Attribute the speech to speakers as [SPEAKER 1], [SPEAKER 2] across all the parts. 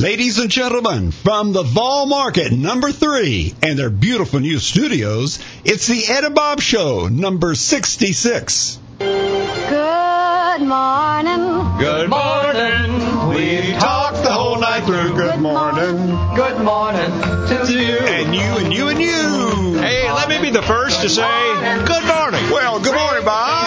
[SPEAKER 1] Ladies and gentlemen, from the Vol Market number three and their beautiful new studios, it's the Ed and Bob Show number 66.
[SPEAKER 2] Good morning.
[SPEAKER 3] Good morning. We talked the whole night through. Good morning. Good morning to you.
[SPEAKER 1] And you and you and you.
[SPEAKER 4] Hey, let me be the first to say good morning.
[SPEAKER 1] Well, good morning, Bob.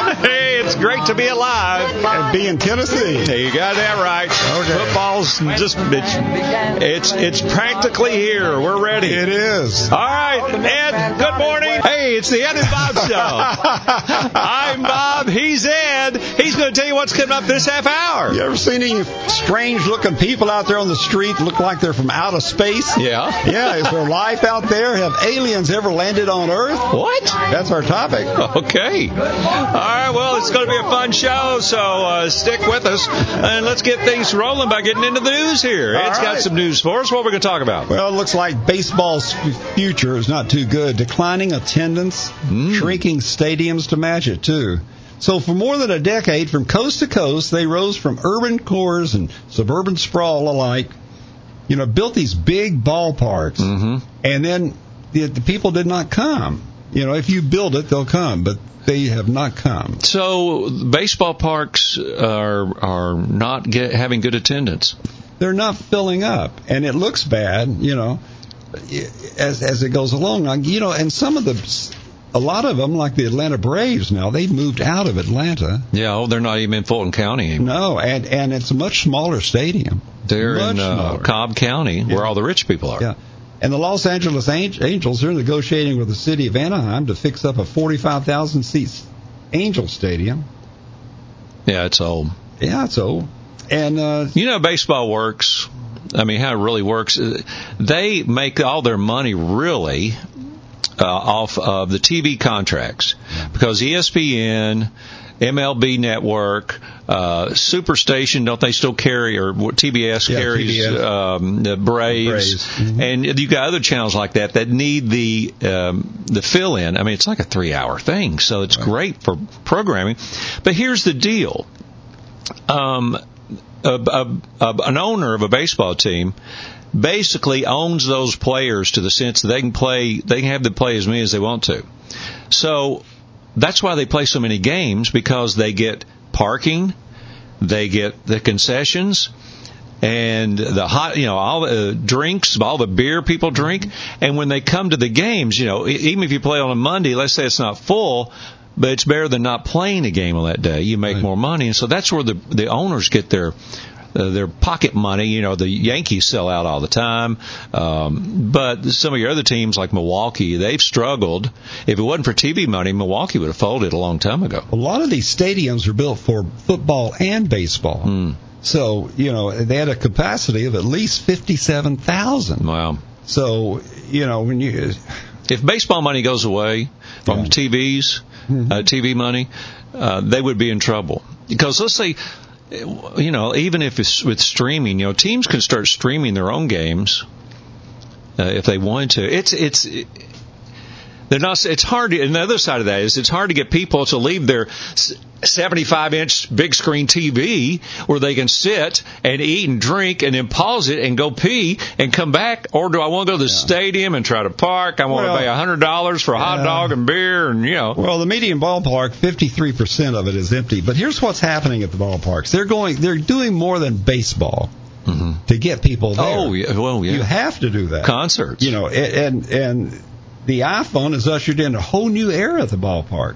[SPEAKER 4] Hey, it's great to be alive.
[SPEAKER 1] And be in Tennessee.
[SPEAKER 4] You got that right.
[SPEAKER 1] Okay.
[SPEAKER 4] Football's just it's, it's it's practically here. We're ready.
[SPEAKER 1] It is.
[SPEAKER 4] All right, Ed. Good morning. Hey, it's the Ed and Bob Show. I'm Bob. He's Ed. He's going to tell you what's coming up this half hour.
[SPEAKER 1] You ever seen any strange looking people out there on the street look like they're from outer space?
[SPEAKER 4] Yeah.
[SPEAKER 1] Yeah, is there life out there? Have aliens ever landed on Earth?
[SPEAKER 4] What?
[SPEAKER 1] That's our topic.
[SPEAKER 4] Okay. All right. It's going to be a fun show, so uh, stick with us and let's get things rolling by getting into the news here.
[SPEAKER 1] All
[SPEAKER 4] Ed's got some news for us. What are we going to talk about?
[SPEAKER 1] Well, it looks like baseball's future is not too good. Declining attendance, shrinking stadiums to match it, too. So, for more than a decade, from coast to coast, they rose from urban cores and suburban sprawl alike, you know, built these big ballparks.
[SPEAKER 4] Mm-hmm.
[SPEAKER 1] And then the, the people did not come. You know, if you build it, they'll come, but they have not come.
[SPEAKER 4] So baseball parks are are not get, having good attendance.
[SPEAKER 1] they're not filling up, and it looks bad, you know, as as it goes along. Like, You know, and some of the, a lot of them, like the Atlanta Braves, now they've moved out of Atlanta.
[SPEAKER 4] Yeah, oh, they're not even in Fulton County anymore.
[SPEAKER 1] No, and and it's a much smaller stadium.
[SPEAKER 4] They're
[SPEAKER 1] much
[SPEAKER 4] in uh. Cobb County,
[SPEAKER 1] Yeah.
[SPEAKER 4] where all the rich people are.
[SPEAKER 1] Yeah. And the Los Angeles Angels, they're negotiating with the city of Anaheim to fix up a 45,000 seats Angel Stadium.
[SPEAKER 4] Yeah, it's old.
[SPEAKER 1] Yeah, it's old. And uh,
[SPEAKER 4] You know, baseball works. I mean, how it really works. uh, They make all their money really uh, off of the TV contracts because ESPN, MLB Network, uh, Superstation, don't they still carry or what TBS
[SPEAKER 1] Yeah,
[SPEAKER 4] carries
[SPEAKER 1] TBS.
[SPEAKER 4] Um, the Braves,
[SPEAKER 1] Braves. Mhm.
[SPEAKER 4] and you got other channels like that that need the um, the fill in. I mean, it's like a three hour thing, so it's great for programming. But here's the deal. Um, a, a, a, an owner of a baseball team basically owns those players to the sense that they can play, they can have them play as many as they want to. So that's why they play so many games because they get parking, they get the concessions, and the hot, you know, all the uh, drinks, all the beer people drink. And when they come to the games, you know, even if you play on a Monday, let's say it's not full, but it's better than not playing a game on that day. You make more money, and so that's where the the owners get their uh, their pocket money. You know, the Yankees sell out all the time, um, but some of your other teams like Milwaukee, they've struggled. If it wasn't for TV money, Milwaukee would have folded a long time ago.
[SPEAKER 1] a lot of these stadiums are built for football and baseball.
[SPEAKER 4] Hmm.
[SPEAKER 1] So, you know, they had a capacity of at least 57,000.
[SPEAKER 4] Wow.
[SPEAKER 1] So, you know, when you
[SPEAKER 4] if baseball money goes away from
[SPEAKER 1] Yeah.
[SPEAKER 4] TVs, uh, TV money, uh, they would be in trouble. Because let's say, you know, even if it's with streaming, you know, teams can start streaming their own games uh, if they want to. It's it's. They're not. It's hard. To, and the other side of that is it's hard to get people to leave their 75 inch big screen TV where they can sit and eat and drink and then pause it and go pee and come back. Or do I want to go to the stadium and try to park? I want
[SPEAKER 1] Well,
[SPEAKER 4] to pay a hundred dollars for a hot
[SPEAKER 1] yeah.
[SPEAKER 4] dog and beer and you know.
[SPEAKER 1] Well, the median ballpark, 53% of it is empty. But here's what's happening at the ballparks. They're going, they're doing more than baseball mm-hmm. to get people oh, there.
[SPEAKER 4] Oh yeah. Well
[SPEAKER 1] You have to do that.
[SPEAKER 4] Concerts.
[SPEAKER 1] You know, and, and the iPhone has ushered in a whole new era at the ballpark.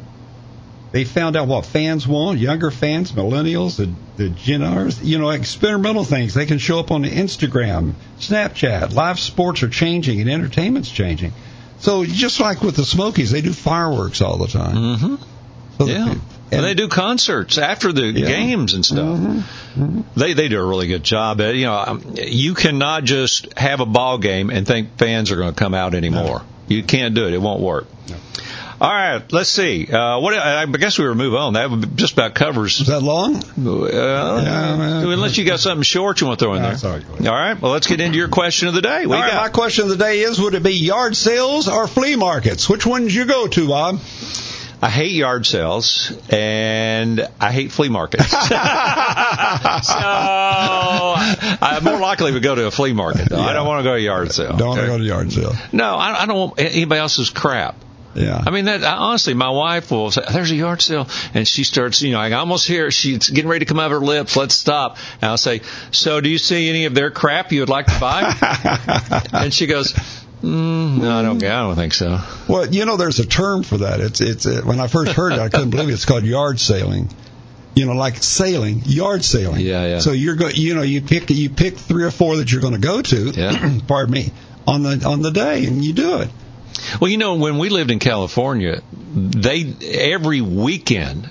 [SPEAKER 1] They found out what fans want, younger fans, millennials, the, the Gen Rs, you know, experimental things. They can show up on Instagram, Snapchat. Live sports are changing and entertainment's changing. So just like with the Smokies, they do fireworks all the time.
[SPEAKER 4] Mm-hmm.
[SPEAKER 1] So
[SPEAKER 4] Yeah.
[SPEAKER 1] pe-
[SPEAKER 4] And they do concerts after the
[SPEAKER 1] Yeah.
[SPEAKER 4] games and stuff. They they do a really good job. At, you know, um, you cannot just have a ball game and think fans are going to come out anymore. You can't do it. It won't work. All right, let's see. Uh, what I guess we will move on. That would just about covers.
[SPEAKER 1] Is that long?
[SPEAKER 4] Uh,
[SPEAKER 1] man.
[SPEAKER 4] unless you got something short you want to throw in
[SPEAKER 1] No,
[SPEAKER 4] there.
[SPEAKER 1] sorry.
[SPEAKER 4] All right. Well, let's get into your question of the day. What
[SPEAKER 1] All right, my question of the day is: Would it be yard sales or flea markets? Which ones you go to, Bob?
[SPEAKER 4] I hate yard sales and I hate flea markets. so I'm more likely to go to a flea market. Though. I don't want to go to a yard sale.
[SPEAKER 1] Don't want to go to yard sale.
[SPEAKER 4] No, I, I don't want anybody else's crap.
[SPEAKER 1] Yeah.
[SPEAKER 4] I mean, that honestly, my wife will say, "There's a yard sale," and she starts, you know, I almost hear she's getting ready to come out of her lips. Let's stop. And I'll say, "So, do you see any of their crap you would like to buy?" and she goes, Mm, no, I don't. I don't think so.
[SPEAKER 1] Well, you know, there's a term for that. It's it's uh, when I first heard it, I couldn't believe it. It's called yard sailing. You know, like sailing, yard sailing.
[SPEAKER 4] Yeah, yeah.
[SPEAKER 1] So you're going, you know, you pick you pick three or four that you're going to go to.
[SPEAKER 4] Yeah.
[SPEAKER 1] pardon me, on the on the day, and you do it.
[SPEAKER 4] Well, you know, when we lived in California, they every weekend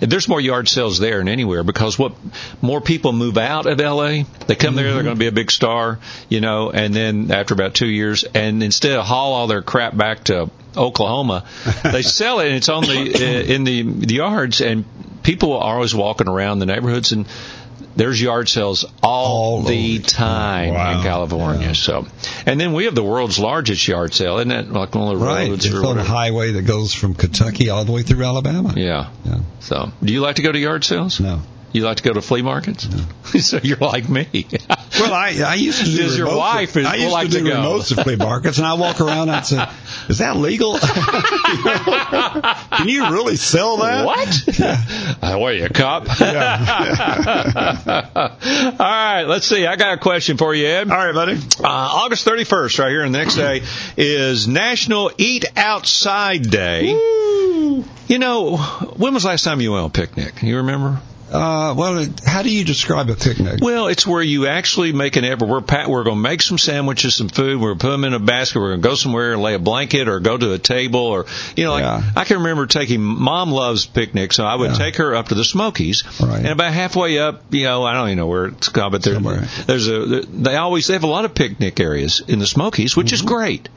[SPEAKER 4] there's more yard sales there than anywhere because what more people move out of LA, they come there, they're mm-hmm. going to be a big star, you know, and then after about two years, and instead of haul all their crap back to Oklahoma, they sell it and it's on the in the, the yards, and people are always walking around the neighborhoods and there's yard sales all,
[SPEAKER 1] All
[SPEAKER 4] the time
[SPEAKER 1] Wow.
[SPEAKER 4] in California.
[SPEAKER 1] Yeah.
[SPEAKER 4] So, and then we have the world's largest yard sale, isn't it? like one of the
[SPEAKER 1] Right.
[SPEAKER 4] roads
[SPEAKER 1] It's
[SPEAKER 4] or
[SPEAKER 1] on a highway that goes from Kentucky all the way through Alabama.
[SPEAKER 4] Yeah.
[SPEAKER 1] Yeah.
[SPEAKER 4] So, do you like to go to yard sales?
[SPEAKER 1] No.
[SPEAKER 4] You like to go to flea markets? so you're like me.
[SPEAKER 1] Well, I, I used to do
[SPEAKER 4] Does your wife is-
[SPEAKER 1] I used
[SPEAKER 4] like
[SPEAKER 1] to
[SPEAKER 4] to
[SPEAKER 1] do
[SPEAKER 4] go?
[SPEAKER 1] remotes at flea markets, and I walk around and I'd say, "Is that legal? Can you really sell that?"
[SPEAKER 4] what? Uh, what are you, a cop? All right, let's see. I got a question for you, Ed.
[SPEAKER 1] All right, buddy.
[SPEAKER 4] Uh, August 31st, right here, and the next day is National Eat Outside Day. You know, when was the last time you went on a picnic? You remember?
[SPEAKER 1] Uh, well, how do you describe a picnic?
[SPEAKER 4] Well, it's where you actually make an effort. We're pa- we're going to make some sandwiches, some food. We're going to put them in a basket. We're going to go somewhere and lay a blanket or go to a table or you know, like
[SPEAKER 1] Yeah.
[SPEAKER 4] I can remember taking. Mom loves picnics, so I would
[SPEAKER 1] Yeah.
[SPEAKER 4] take her up to the Smokies.
[SPEAKER 1] Right.
[SPEAKER 4] And about halfway up, you know, I don't even know where it's called, but there, there's a they always they have a lot of picnic areas in the Smokies, which
[SPEAKER 1] Mm-hmm.
[SPEAKER 4] is great.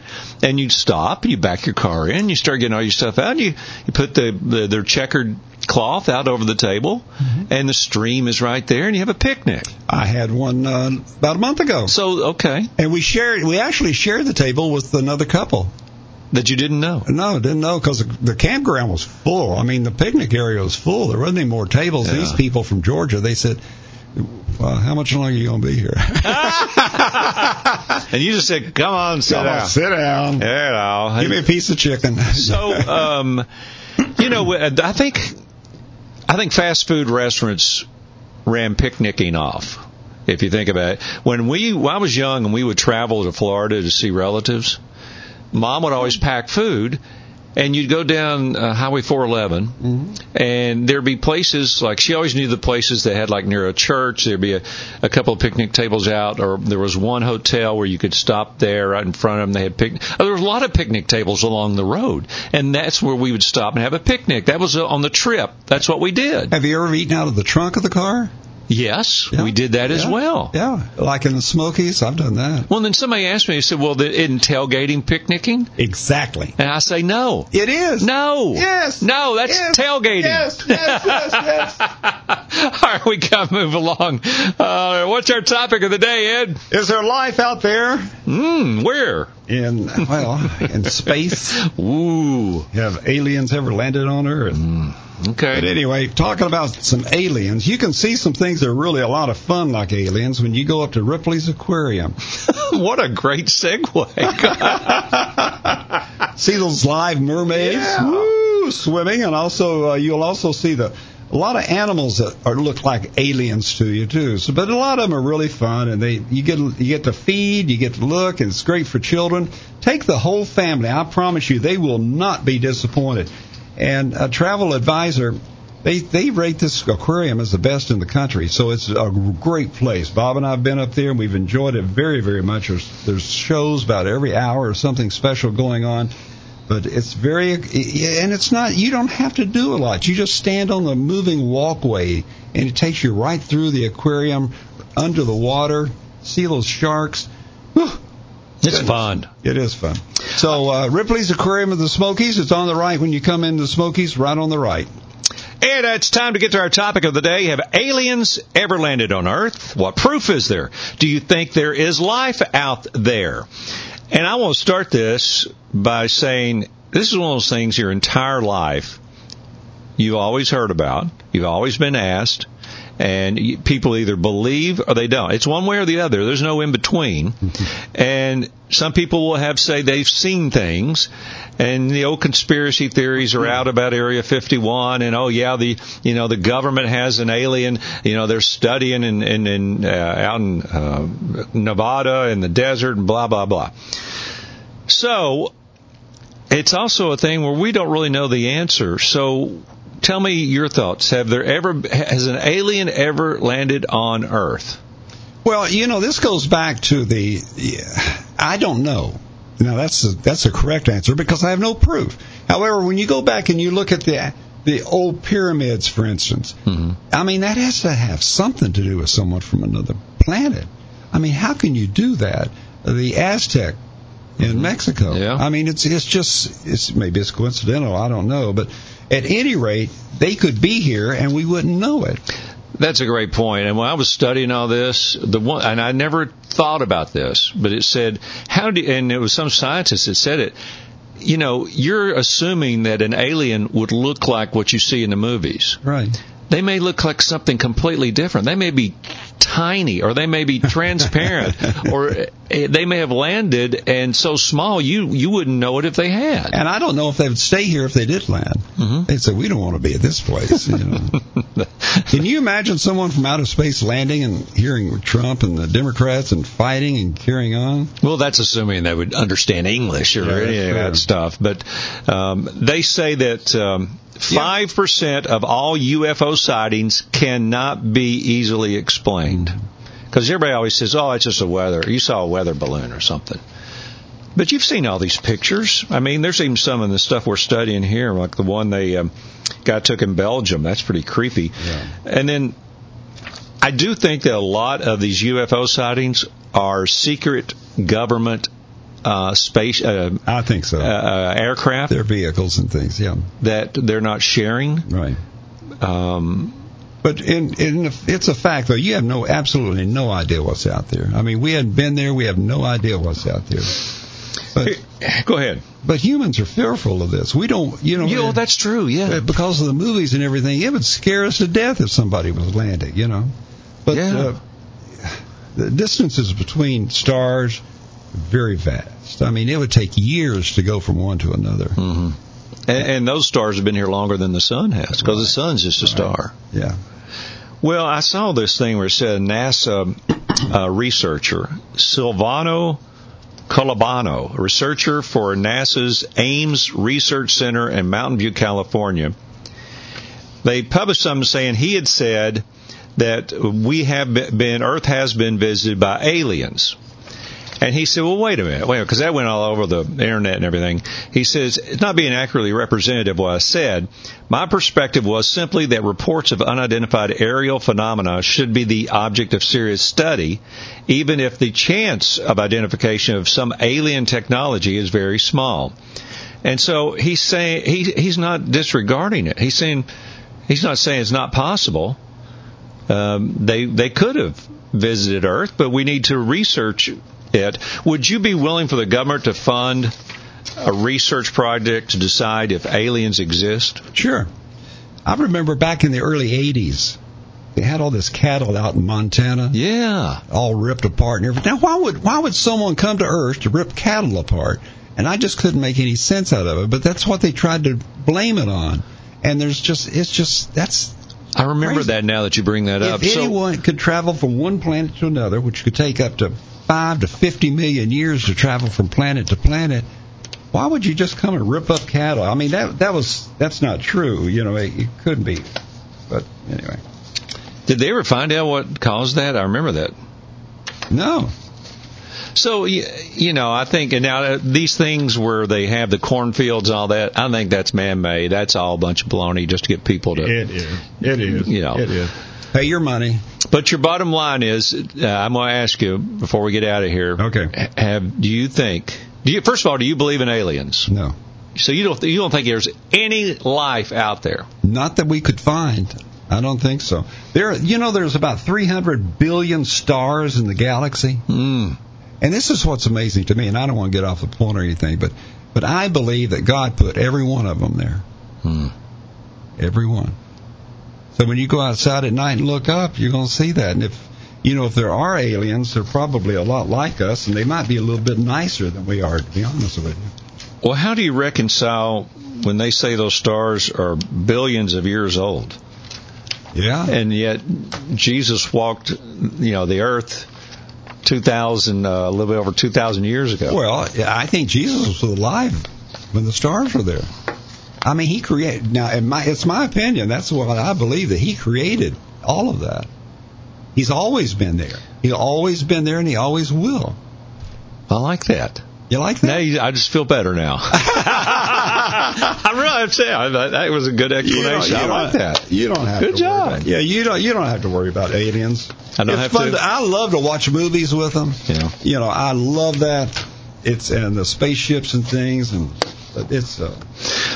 [SPEAKER 4] And you stop, you back your car in, you start getting all your stuff out, and you you put the, the their checkered cloth out over the table,
[SPEAKER 1] Mm-hmm.
[SPEAKER 4] and the stream is right there, and you have a picnic.
[SPEAKER 1] I had one uh, about a month ago,
[SPEAKER 4] So okay,
[SPEAKER 1] and we shared. We actually shared the table with another couple.
[SPEAKER 4] that you didn't know.
[SPEAKER 1] No, didn't know because the campground was full. I mean, the picnic area was full. There wasn't any more tables.
[SPEAKER 4] Yeah.
[SPEAKER 1] These people from Georgia, they said, well, "How much longer are you going to be here?"
[SPEAKER 4] And you just said, "Come on, sit
[SPEAKER 1] Come on,
[SPEAKER 4] down."
[SPEAKER 1] sit down.
[SPEAKER 4] Yeah.
[SPEAKER 1] Give me a piece of chicken.
[SPEAKER 4] So, um, you know, I think I think fast food restaurants ran picnicking off. If you think about it, when we when I was young and we would travel to Florida to see relatives, Mom would always pack food, and you'd go down uh, Highway 411, and there'd be places like she always knew the places that had like near a church. There'd be a, a couple of picnic tables out, or there was one hotel where you could stop there right in front of them. They had picnic. Oh, there was a lot of picnic tables along the road, and that's where we would stop and have a picnic. That was uh, on the trip. That's what we did.
[SPEAKER 1] Have you ever eaten out of the trunk of the car?
[SPEAKER 4] Yes,
[SPEAKER 1] Yeah.
[SPEAKER 4] we did that as well.
[SPEAKER 1] Yeah, like in the Smokies, I've done that.
[SPEAKER 4] Well, then somebody asked me, he said, well, isn't tailgating picnicking?
[SPEAKER 1] Exactly.
[SPEAKER 4] And I say, no.
[SPEAKER 1] It is.
[SPEAKER 4] No.
[SPEAKER 1] Yes.
[SPEAKER 4] No, that's
[SPEAKER 1] Yes.
[SPEAKER 4] tailgating.
[SPEAKER 1] Yes. Yes. Yes. Yes.
[SPEAKER 4] All right, we got to move along. Uh, what's our topic of the day, Ed?
[SPEAKER 1] Is there life out there
[SPEAKER 4] Hmm, where?
[SPEAKER 1] in well in space?
[SPEAKER 4] Ooh,
[SPEAKER 1] Have aliens ever landed on Earth? But
[SPEAKER 4] okay.
[SPEAKER 1] But anyway, talking about some aliens, you can see some things that are really a lot of fun like aliens when you go up to Ripley's Aquarium.
[SPEAKER 4] what a great segue.
[SPEAKER 1] see those live mermaids
[SPEAKER 4] Yeah.
[SPEAKER 1] woo, swimming, and also uh, you'll also see the a lot of animals that are look like aliens to you too. So, but a lot of them are really fun, and they you get you get to feed, you get to look, and it's great for children. Take the whole family. I promise you, they will not be disappointed. And a travel advisor. They they rate this aquarium as the best in the country, so it's a great place. Bob and I have been up there, and we've enjoyed it very very much. There's, there's shows about every hour or something special going on but it's very and it's not you don't have to do a lot you just stand on the moving walkway and it takes you right through the aquarium under the water see those sharks Whew,
[SPEAKER 4] it's fun.
[SPEAKER 1] it is fun so uh, ripley's aquarium of the smokies it's on the right when you come into the smokies right on the right
[SPEAKER 4] And it's time to get to our topic of the day. Have aliens ever landed on Earth? What proof is there? Do you think there is life out there? And I want to start this by saying this is one of those things your entire life you've always heard about, you've always been asked, and people either believe or they don't. It's one way or the other. There's no in between. and some people will have say they've seen things, and the old conspiracy theories are out about Area 51, and oh yeah, the you know the government has an alien. You know they're studying in in, in uh, out in uh, Nevada in the desert and blah blah blah. So it's also a thing where we don't really know the answer. So tell me your thoughts. Have there ever has an alien ever landed on Earth?
[SPEAKER 1] Well, you know, this goes back to the. I don't know. Now that's a, that's a correct answer because I have no proof. However, when you go back and you look at the the old pyramids, for instance, mm-hmm. I mean that has to have something to do with someone from another planet. I mean, how can you do that? The Aztec in mm-hmm. Mexico.
[SPEAKER 4] Yeah.
[SPEAKER 1] I mean, it's it's just it's maybe it's coincidental. I don't know, but at any rate, they could be here and we wouldn't know it.
[SPEAKER 4] That's a great point. And when I was studying all this, the one, and I never thought about this, but it said, how do, and it was some scientist that said it, you know, you're assuming that an alien would look like what you see in the movies.
[SPEAKER 1] Right.
[SPEAKER 4] They may look like something completely different. They may be tiny or they may be transparent or eh, they may have landed and so small you you wouldn't know it if they had.
[SPEAKER 1] And I don't know if they would stay here if they did land.
[SPEAKER 4] Mhm.
[SPEAKER 1] They'd say, we don't want to be at this place. You know. Can you imagine someone from outer space landing and hearing Trump and the Democrats and fighting and carrying on?
[SPEAKER 4] Well, that's assuming they would understand English or
[SPEAKER 1] Yeah,
[SPEAKER 4] any of that stuff. But um, they say that um, five percent of all UFO sightings cannot be easily explained because everybody always says, "Oh, it's just a weather. You saw a weather balloon or something." But you've seen all these pictures. I mean, there's even some of the stuff we're studying here, like the one they um, got took in Belgium. That's pretty creepy. And then I do think that a lot of these UFO sightings are secret government uh, space uh,
[SPEAKER 1] I think so.
[SPEAKER 4] uh, aircraft
[SPEAKER 1] Their vehicles and things, yeah.
[SPEAKER 4] that they're not sharing.
[SPEAKER 1] Right.
[SPEAKER 4] Um,
[SPEAKER 1] But in, in it's a fact though. You have no absolutely no idea what's out there. I mean, we hadn't been there. We have no idea what's out there. But
[SPEAKER 4] go ahead.
[SPEAKER 1] but humans are fearful of this. We don't, you know.
[SPEAKER 4] You know, that's true. Yeah.
[SPEAKER 1] Uh, because of the movies and everything, it would scare us to death if somebody was landing, you know. But
[SPEAKER 4] Yeah.
[SPEAKER 1] uh, the distances between stars very vast. I mean, it would take years to go from one to another.
[SPEAKER 4] hmm And, and those stars have been here longer than the sun has because the sun's just a star.
[SPEAKER 1] Yeah.
[SPEAKER 4] Well, I saw this thing where it said NASA uh, researcher Silvano Colombano, a researcher for NASA's Ames Research Center in Mountain View, California. They published something saying he had said that we have been, Earth has been visited by aliens. And he said, well, wait a minute, wait because that went all over the internet and everything. He says, it's not being accurately representative of what I said. My perspective was simply that reports of unidentified aerial phenomena should be the object of serious study, even if the chance of identification of some alien technology is very small. And so he's saying, he, he's not disregarding it. He's saying, he's not saying it's not possible. Um, they, they could have visited Earth, but we need to research it. Would you be willing for the government to fund a research project to decide if aliens exist?
[SPEAKER 1] Sure. I remember back in the early 80s, they had all this cattle out in Montana,
[SPEAKER 4] Yeah.
[SPEAKER 1] all ripped apart and everything. Now, why would why would someone come to Earth to rip cattle apart? And I just couldn't make any sense out of it. But that's what they tried to blame it on. And there's just it's just that's
[SPEAKER 4] I remember
[SPEAKER 1] Crazy.
[SPEAKER 4] that now that you bring that up.
[SPEAKER 1] if
[SPEAKER 4] So,
[SPEAKER 1] anyone could travel from one planet to another, which could take up to five to fifty million years to travel from planet to planet, why would you just come and rip up cattle? I mean, that that was that's not true. You know, it, it couldn't be. But anyway,
[SPEAKER 4] did they ever find out what caused that? I remember that.
[SPEAKER 1] no.
[SPEAKER 4] So y- you know, I think and now uh, these things where they have the cornfields and all that, I think that's man-made. That's all a bunch of baloney just to get people to.
[SPEAKER 1] It is. It is.
[SPEAKER 4] You know.
[SPEAKER 1] It is. Pay your money.
[SPEAKER 4] But your bottom line is, uh, I'm going to ask you before we get out of here.
[SPEAKER 1] Okay.
[SPEAKER 4] Have do you think? Do you first of all do you believe in aliens?
[SPEAKER 1] No.
[SPEAKER 4] So you don't you don't think there's any life out there?
[SPEAKER 1] Not that we could find. I don't think so. There, you know, there's about 300 billion stars in the galaxy.
[SPEAKER 4] Mm.
[SPEAKER 1] And this is what's amazing to me, and I don't want to get off the point or anything, but But I believe that God put every one of them there.
[SPEAKER 4] Hmm.
[SPEAKER 1] Every one. So when you go outside at night and look up, you're going to see that. And if you know if there are aliens, they're probably a lot like us, and they might be a little bit nicer than we are. To be honest with you.
[SPEAKER 4] Well, how do you reconcile when they say those stars are billions of years old,
[SPEAKER 1] Yeah.
[SPEAKER 4] and yet Jesus walked, you know, the earth two thousand, uh, a little bit over two thousand years ago?
[SPEAKER 1] Well, I think Jesus was alive when the stars were there. I mean, he created. Now, in my, it's my opinion. That's what I believe that he created all of that. He's always been there. He's always been there, and he always will.
[SPEAKER 4] I like that.
[SPEAKER 1] You like
[SPEAKER 4] Now
[SPEAKER 1] that?
[SPEAKER 4] you, I just feel better now. I'm really upset. That, that was a good
[SPEAKER 1] You don't-
[SPEAKER 4] explanation.
[SPEAKER 1] you
[SPEAKER 4] I like that.
[SPEAKER 1] You don't have
[SPEAKER 4] Good
[SPEAKER 1] to. worry
[SPEAKER 4] job.
[SPEAKER 1] about- yeah, you don't. You don't have to worry about aliens.
[SPEAKER 4] I don't
[SPEAKER 1] it's
[SPEAKER 4] have
[SPEAKER 1] fun
[SPEAKER 4] to.
[SPEAKER 1] I love to watch movies with them.
[SPEAKER 4] Yeah.
[SPEAKER 1] You know, I love that. It's and the spaceships and things, and it's. Uh,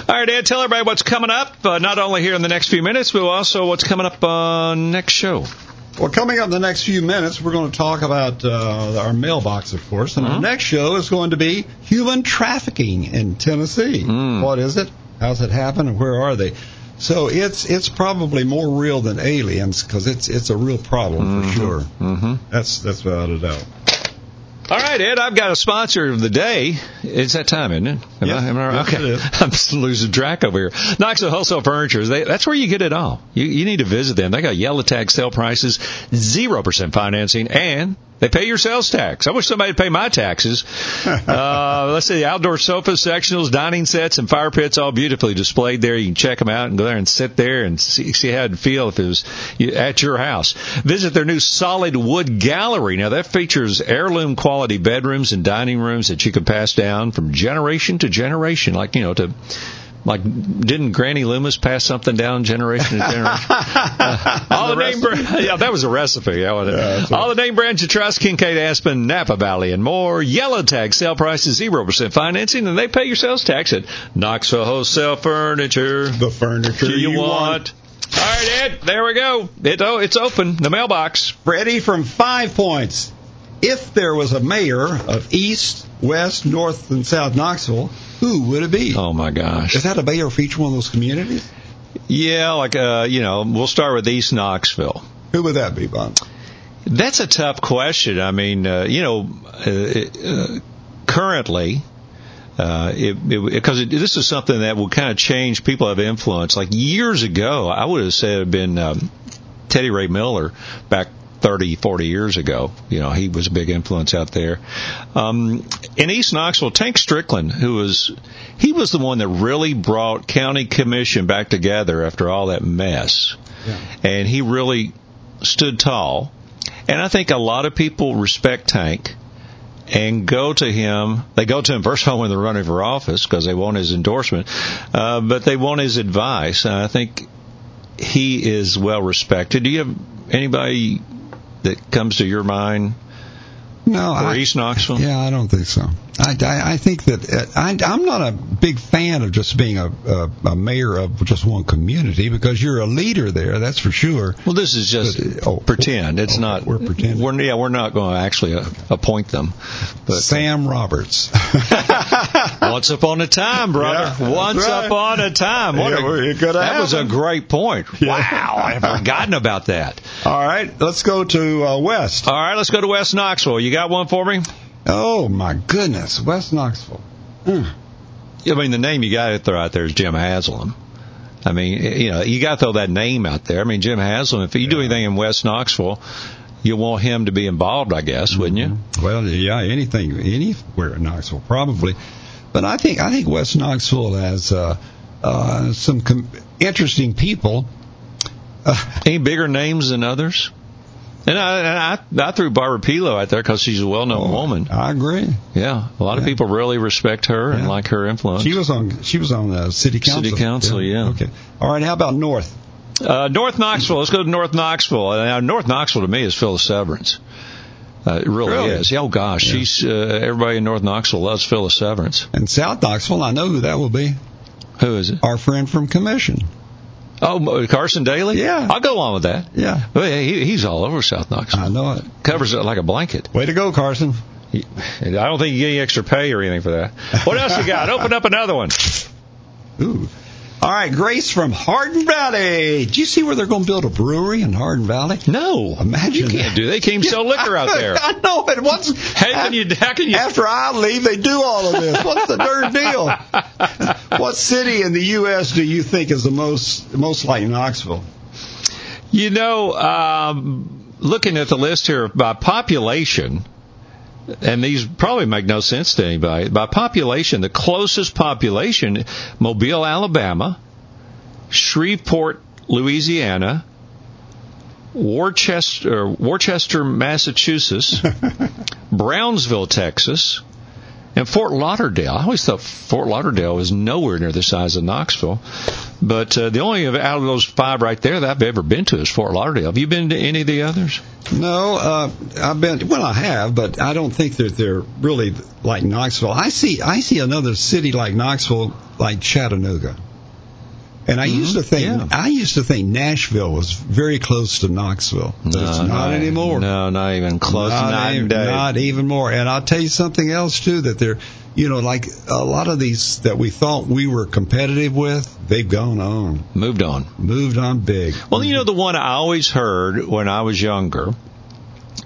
[SPEAKER 4] All right, Ed, tell everybody what's coming up, uh, not only here in the next few minutes, but also what's coming up on next show.
[SPEAKER 1] Well, coming up in the next few minutes, we're going to talk about uh, our mailbox, of course, and
[SPEAKER 4] Mm-hmm.
[SPEAKER 1] our next show is going to be human trafficking in Tennessee.
[SPEAKER 4] Mm.
[SPEAKER 1] What is it? How's it happen? And where are they? So it's it's probably more real than aliens because it's it's a real problem for sure.
[SPEAKER 4] Mm-hmm.
[SPEAKER 1] That's that's without a doubt.
[SPEAKER 4] All right, Ed, I've got a sponsor of the day. It's that time, isn't it? Am. I, am I right?
[SPEAKER 1] Yes,
[SPEAKER 4] okay. I'm just losing track over here. Knoxville Wholesale Furniture, they, that's where you get it all. You, you need to visit them. They got yellow tag sale prices, 0% financing, and they pay your sales tax. I wish somebody would pay my taxes. uh, let's see, the outdoor sofas, sectionals, dining sets, and fire pits all beautifully displayed there. You can check them out and go there and sit there and see, see how it'd feel if it was at your house. Visit their new solid wood gallery. Now that features heirloom quality bedrooms and dining rooms that you can pass down from generation to generation, like, you know, to like, didn't Granny Loomis pass something down generation to generation? Uh, all the, name brand, yeah, that was a recipe. Yeah,
[SPEAKER 1] that's
[SPEAKER 4] all the name brands you trust: Kincaid, Aspen, Napa Valley, and more. Yellow Tag sale prices zero percent financing, and they pay your sales tax at Knoxville Wholesale Furniture.
[SPEAKER 1] The furniture
[SPEAKER 4] you, want. All right, Ed. There we go. It, oh, it's open. The mailbox.
[SPEAKER 1] Freddie from Five Points. If there was a mayor of East, West, North, and South Knoxville, who would it be?
[SPEAKER 4] Oh my gosh.
[SPEAKER 1] Is that a mayor for each one of those communities?
[SPEAKER 4] Yeah, like uh, you know, we'll start with East Knoxville.
[SPEAKER 1] Who would that be, Bob?
[SPEAKER 4] That's a tough question. I mean, uh, you know, uh, uh, currently, uh, because it, this is something that will kind of change people of influence. Like years ago, I would have said it had been um, Teddy Ray Miller back 30, 40 years ago. You know, he was a big influence out there. Um, in East Knoxville, Tank Strickland, who was, he was the one that really brought county commission back together after all that mess.
[SPEAKER 1] Yeah.
[SPEAKER 4] And he really stood tall. And I think a lot of people respect Tank and go to him. They go to him first of all when they're running for office because they want his endorsement, uh, but they want his advice. And I think he is well respected. Do you have anybody that comes to your mind
[SPEAKER 1] No,
[SPEAKER 4] for
[SPEAKER 1] I,
[SPEAKER 4] East Knoxville?
[SPEAKER 1] yeah, I don't think so. I, I, I think that uh, I, I'm not a big fan of just being a, a, a mayor of just one community because you're a leader there, that's for sure.
[SPEAKER 4] Well, this is just
[SPEAKER 1] But, uh, oh,
[SPEAKER 4] pretend. It's
[SPEAKER 1] okay,
[SPEAKER 4] not.
[SPEAKER 1] we're pretending.
[SPEAKER 4] We're, yeah, we're not going to actually uh, appoint them. But
[SPEAKER 1] Sam Roberts.
[SPEAKER 4] once upon a time, brother.
[SPEAKER 1] Yeah,
[SPEAKER 4] once
[SPEAKER 1] right.
[SPEAKER 4] upon a time. What
[SPEAKER 1] Yeah,
[SPEAKER 4] a-
[SPEAKER 1] well, it could
[SPEAKER 4] that was a great point. Wow, I've forgotten about that.
[SPEAKER 1] All right, let's go to uh, West.
[SPEAKER 4] All right, let's go to West Knoxville. You got one for me?
[SPEAKER 1] Oh my goodness, West Knoxville. Mm.
[SPEAKER 4] I mean, the name you got to throw out there is Jim Haslam. I mean, you know, you got to throw that name out there. I mean, Jim Haslam. If you do anything in West Knoxville, you want him to be involved, I guess, wouldn't you?
[SPEAKER 1] Well, yeah, anything, anywhere in Knoxville, probably. But I think I think West Knoxville has uh, uh, some com- interesting people.
[SPEAKER 4] Any bigger names than others? And I, and I, I threw Barbara Pelot out there because she's a well-known woman.
[SPEAKER 1] I agree.
[SPEAKER 4] Yeah, a lot of people really respect her and like her influence.
[SPEAKER 1] She was on she was on the city council.
[SPEAKER 4] City council, yeah.
[SPEAKER 1] Okay. All right. How about North?
[SPEAKER 4] Uh, North Knoxville. Let's go to North Knoxville. Uh, Now, North Knoxville to me is Phyllis Severance. Uh, it really,
[SPEAKER 1] Really?
[SPEAKER 4] is. Oh gosh,
[SPEAKER 1] Yeah.
[SPEAKER 4] she's uh, everybody in North Knoxville loves Phyllis Severance.
[SPEAKER 1] And South Knoxville. I know who that will be.
[SPEAKER 4] Who is it?
[SPEAKER 1] Our friend from Commission.
[SPEAKER 4] Oh, Carson Dailey.
[SPEAKER 1] Yeah.
[SPEAKER 4] I'll go along with that.
[SPEAKER 1] Yeah.
[SPEAKER 4] Well, he, he's all over South Knoxville.
[SPEAKER 1] I know it.
[SPEAKER 4] Covers it like a blanket.
[SPEAKER 1] Way to go, Carson.
[SPEAKER 4] I don't think you get any extra pay or anything for that. What else you got? Open up another one.
[SPEAKER 1] Ooh. All right, Grace from Hardin Valley. Do you see where they're going to build a brewery in Hardin Valley?
[SPEAKER 4] No,
[SPEAKER 1] Imagine
[SPEAKER 4] you can't
[SPEAKER 1] that.
[SPEAKER 4] do. They can't sell liquor out there.
[SPEAKER 1] I know it. What's
[SPEAKER 4] How can you? How can you?
[SPEAKER 1] After I leave, they do all of this. What's the darn deal? what city in the U.S. do you think is the most most like Knoxville?
[SPEAKER 4] You know, um, looking at the list here by population, and these probably make no sense to anybody. By population, the closest population, Mobile, Alabama, Shreveport, Louisiana, Worcester, Worcester, Massachusetts, Brownsville, Texas, and Fort Lauderdale. I always thought Fort Lauderdale was nowhere near the size of Knoxville. But uh, the only out of those five right there that I've ever been to is Fort Lauderdale. Have you been to any of the others?
[SPEAKER 1] No, uh, I've been. Well, I have, but I don't think that they're really like Knoxville. I see. I see another city like Knoxville, like Chattanooga. And I used to think.
[SPEAKER 4] yeah.
[SPEAKER 1] I used to think Nashville was very close to Knoxville. But it's not anymore.
[SPEAKER 4] No, not even close.
[SPEAKER 1] Not,
[SPEAKER 4] night
[SPEAKER 1] even, not even more. And I'll tell you something else too that they're, you know, like a lot of these that we thought we were competitive with, they've gone on,
[SPEAKER 4] Moved on.
[SPEAKER 1] moved on big.
[SPEAKER 4] Well, you know the one I always heard when I was younger,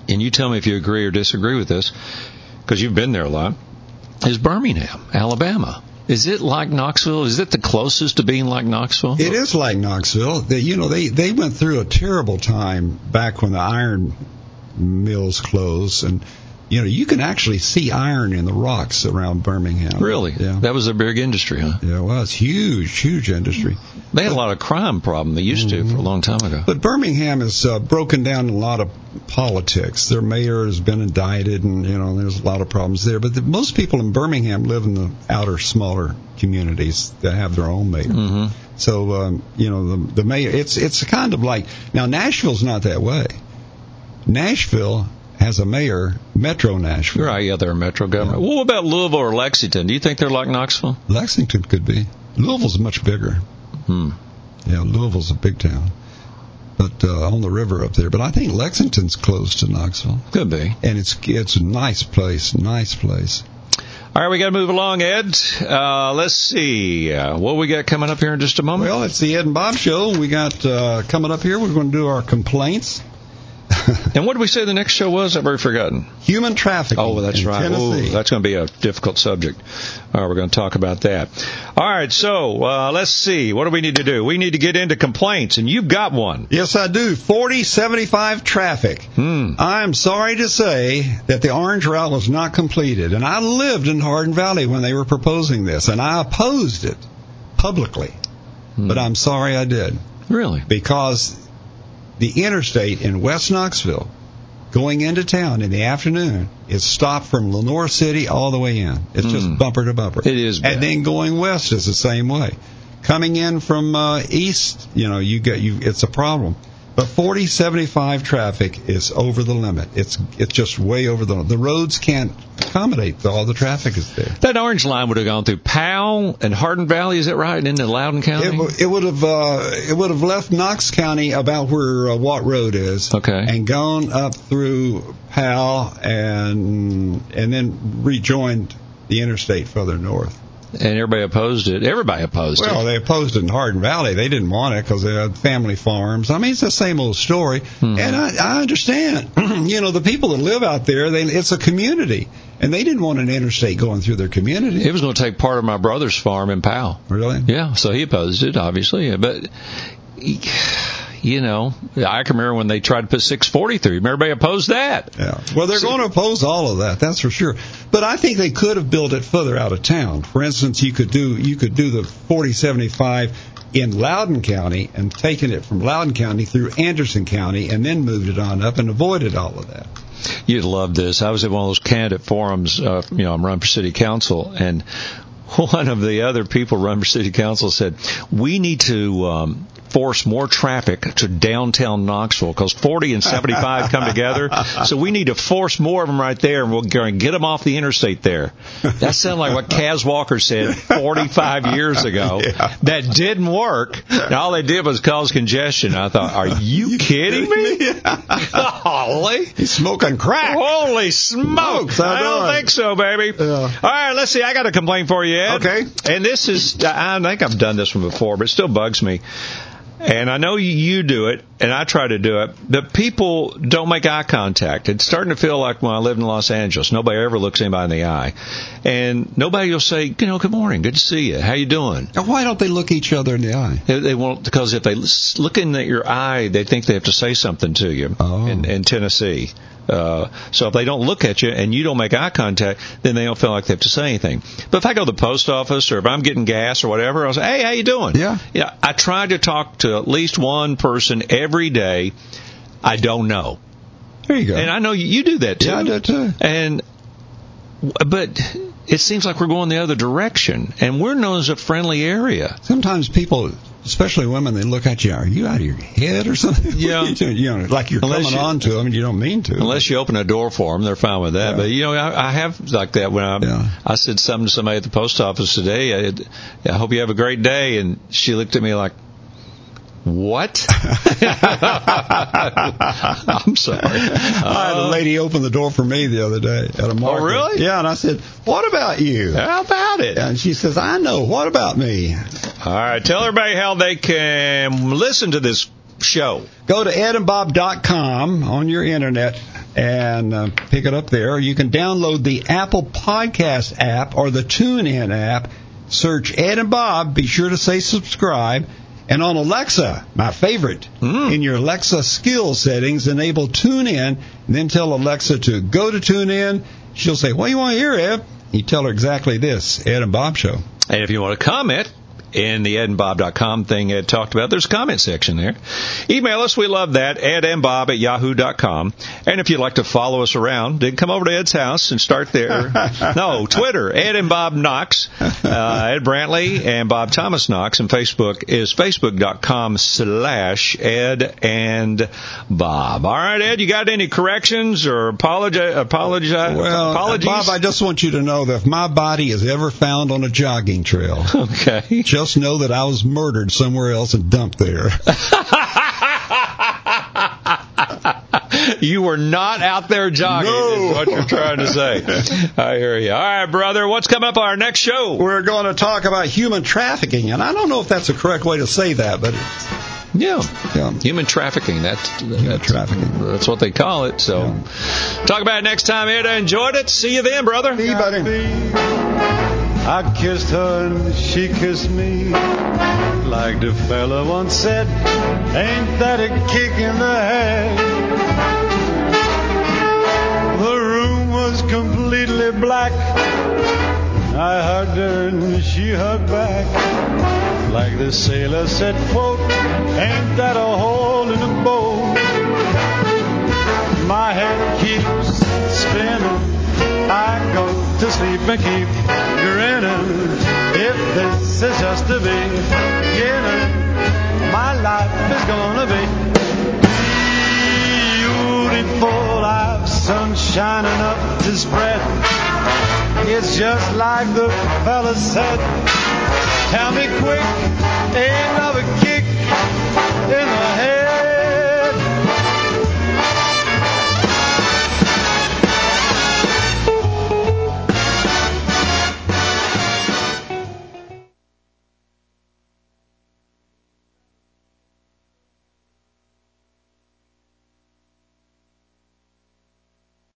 [SPEAKER 4] and you tell me if you agree or disagree with this, because you've been there a lot, is Birmingham, Alabama. Is it like Knoxville? Is it the closest to being like Knoxville?
[SPEAKER 1] It is like Knoxville. They, you know, they they went through a terrible time back when the iron mills closed, and you know, you can actually see iron in the rocks around Birmingham.
[SPEAKER 4] Really?
[SPEAKER 1] Yeah.
[SPEAKER 4] That was a big industry, huh?
[SPEAKER 1] Yeah, well, it's huge, huge industry.
[SPEAKER 4] They had a lot of crime problem. They used to for a long time ago.
[SPEAKER 1] But Birmingham is uh, broken down in a lot of politics. Their mayor has been indicted, and you know there's a lot of problems there. But the, most people in Birmingham live in the outer, smaller communities that have their own mayor.
[SPEAKER 4] hmm
[SPEAKER 1] So um, you know the the mayor. It's it's kind of like now Nashville's not that way. Nashville has a mayor, Metro Nashville.
[SPEAKER 4] Right, yeah, they're a metro government. Well, what about Louisville or Lexington? Do you think they're like Knoxville?
[SPEAKER 1] Lexington could be. Louisville's much bigger.
[SPEAKER 4] Hmm.
[SPEAKER 1] Yeah, Louisville's a big town, but uh, on the river up there. But I think Lexington's close to Knoxville.
[SPEAKER 4] Could be.
[SPEAKER 1] and it's it's a nice place, nice place.
[SPEAKER 4] All right, we got to move along, Ed. Uh, let's see. Uh, what we got coming up here in just a moment?
[SPEAKER 1] Well, it's the Ed and Bob Show. We got uh, coming up here. We're going to do our complaints.
[SPEAKER 4] and what did we say the next show was? I've already forgotten.
[SPEAKER 1] Human trafficking.
[SPEAKER 4] Oh, that's right.
[SPEAKER 1] Tennessee.
[SPEAKER 4] Ooh, that's going to be a difficult subject. All right, we're going to talk about that. All right, so uh, let's see. What do we need to do? We need to get into complaints, and you've got one.
[SPEAKER 1] Yes, I do. 4075 traffic.
[SPEAKER 4] Hmm.
[SPEAKER 1] I'm sorry to say that the orange route was not completed, and I lived in Hardin Valley when they were proposing this, and I opposed it publicly.
[SPEAKER 4] Hmm.
[SPEAKER 1] But I'm sorry I did.
[SPEAKER 4] Really?
[SPEAKER 1] because the interstate in West Knoxville going into town in the afternoon is stopped from Lenoir City all the way in. It's
[SPEAKER 4] Mm.
[SPEAKER 1] just bumper to bumper.
[SPEAKER 4] It is bad.
[SPEAKER 1] And then going west is the same way. Coming in from uh, east, you know, you get you it's a problem. But 4075 traffic is over the limit. It's it's just way over the the roads can't accommodate all the traffic is there.
[SPEAKER 4] That orange line would have gone through Powell and Hardin Valley, is that right? And into Loudon County?
[SPEAKER 1] It, it would have uh, it would have left Knox County about where uh, Watt Road is,
[SPEAKER 4] Okay.
[SPEAKER 1] and gone up through Powell and and then rejoined the interstate further north.
[SPEAKER 4] And everybody opposed it. Everybody opposed
[SPEAKER 1] Well,
[SPEAKER 4] it.
[SPEAKER 1] Well, they opposed it in Hardin Valley. They didn't want it because they had family farms. I mean, it's the same old story.
[SPEAKER 4] Hmm.
[SPEAKER 1] And I, I understand. you know, the people that live out there, they, it's a community, and they didn't want an interstate going through their community.
[SPEAKER 4] It was going to take part of my brother's farm in Powell.
[SPEAKER 1] really?
[SPEAKER 4] Yeah, so he opposed it, obviously. But, you know, I can remember when they tried to put 640 through. Everybody opposed that.
[SPEAKER 1] Yeah. Well, they're going to oppose all of that. That's for sure. But I think they could have built it further out of town. For instance, you could do you could do the 4075 in Loudon County and taken it from Loudon County through Anderson County and then moved it on up and avoided all of that.
[SPEAKER 4] You'd love this. I was at one of those candidate forums. Uh, you know, I'm running for city council, and one of the other people running for city council said, "We need to." Um, force more traffic to downtown Knoxville because 40 and 75 come together. So we need to force more of them right there, and we'll get them off the interstate there. That sounds like what Cas Walker said 45 years ago.
[SPEAKER 1] Yeah.
[SPEAKER 4] That didn't work. And all they did was cause congestion. I thought, are you kidding me? Holy!
[SPEAKER 1] He's smoking crack.
[SPEAKER 4] Holy smokes! I don't
[SPEAKER 1] doing?
[SPEAKER 4] think so, baby.
[SPEAKER 1] Yeah.
[SPEAKER 4] All right, let's see. I got a complaint for you, Ed.
[SPEAKER 1] Okay.
[SPEAKER 4] And this is, I think I've done this one before, but it still bugs me. And I know you do it, and I try to do it, but people don't make eye contact. It's starting to feel like when I lived in Los Angeles, nobody ever looks anybody in the eye, and nobody will say, you know, good morning, good to see you, how you doing?
[SPEAKER 1] Now, Why don't they look each other in the eye?
[SPEAKER 4] They, they won't because if they look in at your eye, they think they have to say something to you.
[SPEAKER 1] Oh.
[SPEAKER 4] In, in Tennessee, uh, so if they don't look at you and you don't make eye contact, then they don't feel like they have to say anything. But if I go to the post office or if I'm getting gas or whatever, I'll say, "Hey, how you doing?"
[SPEAKER 1] Yeah.
[SPEAKER 4] Yeah. I try to talk to at least one person every day. I don't know,
[SPEAKER 1] There you go.
[SPEAKER 4] and I know you, you do that too.
[SPEAKER 1] yeah, I do too.
[SPEAKER 4] And but it seems like we're going the other direction, and we're known as a friendly area.
[SPEAKER 1] Sometimes people, especially women, they look at you. Are you out of your head or something?
[SPEAKER 4] Yeah.
[SPEAKER 1] You you know, like you're
[SPEAKER 4] Unless
[SPEAKER 1] coming
[SPEAKER 4] you-
[SPEAKER 1] on to them and you don't mean to.
[SPEAKER 4] Unless you open a door for them, they're fine with that.
[SPEAKER 1] Yeah.
[SPEAKER 4] But you know, I, I have like that when I
[SPEAKER 1] Yeah.
[SPEAKER 4] I said something to somebody at the post office today. I, I hope you have a great day, and she looked at me like, "What?" I'm sorry.
[SPEAKER 1] I had a lady open the door for me the other day at a market.
[SPEAKER 4] Oh, really?
[SPEAKER 1] Yeah, and I said, "What about you?"
[SPEAKER 4] How about it?
[SPEAKER 1] And she says, "I know. What about me?"
[SPEAKER 4] All right, tell everybody how they can listen to this show.
[SPEAKER 1] Go to edandbob.com on your internet and uh, pick it up there. You can download the Apple Podcast app or the TuneIn app. Search Ed and Bob. Be sure to say subscribe. And on Alexa, my favorite,
[SPEAKER 4] Mm.
[SPEAKER 1] in your Alexa skill settings, enable TuneIn, and then tell Alexa to go to TuneIn. She'll say, "What do you want to hear, Ed?" You tell her exactly this: Ed and Bob Show.
[SPEAKER 4] And if you want to comment in the edandbob.com thing Ed talked about, there's a comment section there. Email us. We love that. Ed and Bob at yahoo.com. And if you'd like to follow us around, then come over to Ed's house and start there. no, Twitter, Ed and Bob Knox, uh, Ed Brantley and Bob Thomas Knox. And Facebook is facebook.com slash Ed and Bob. All right, Ed, you got any corrections or apologize, apologize,
[SPEAKER 1] Well,
[SPEAKER 4] apologies?
[SPEAKER 1] Bob, I just want you to know that if my body is ever found on a jogging trail,
[SPEAKER 4] okay.
[SPEAKER 1] Just know that I was murdered somewhere else and dumped there.
[SPEAKER 4] you were not out there jogging,
[SPEAKER 1] No.
[SPEAKER 4] is what you're trying to say. I hear you. All right, brother. What's coming up on our next show?
[SPEAKER 1] We're going to talk about human trafficking, and I don't know if that's the correct way to say that, but
[SPEAKER 4] Yeah.
[SPEAKER 1] yeah,
[SPEAKER 4] Human trafficking. That's, that's
[SPEAKER 1] trafficking.
[SPEAKER 4] That's what they call it. So, talk about it next time. Ed, I enjoyed it. See you then, brother.
[SPEAKER 1] Hey, buddy.
[SPEAKER 3] I kissed her and she kissed me. Like the fella once said, ain't that a kick in the head? The room was completely black. I hugged her and she hugged back. Like the sailor said, quote, ain't that a hole in the boat? My head keeps spinning. To sleep and keep grinning. If this is just the beginning, my life is gonna be beautiful. I've sun shining up to spread. It's just like the fella said. Tell me quick, ain't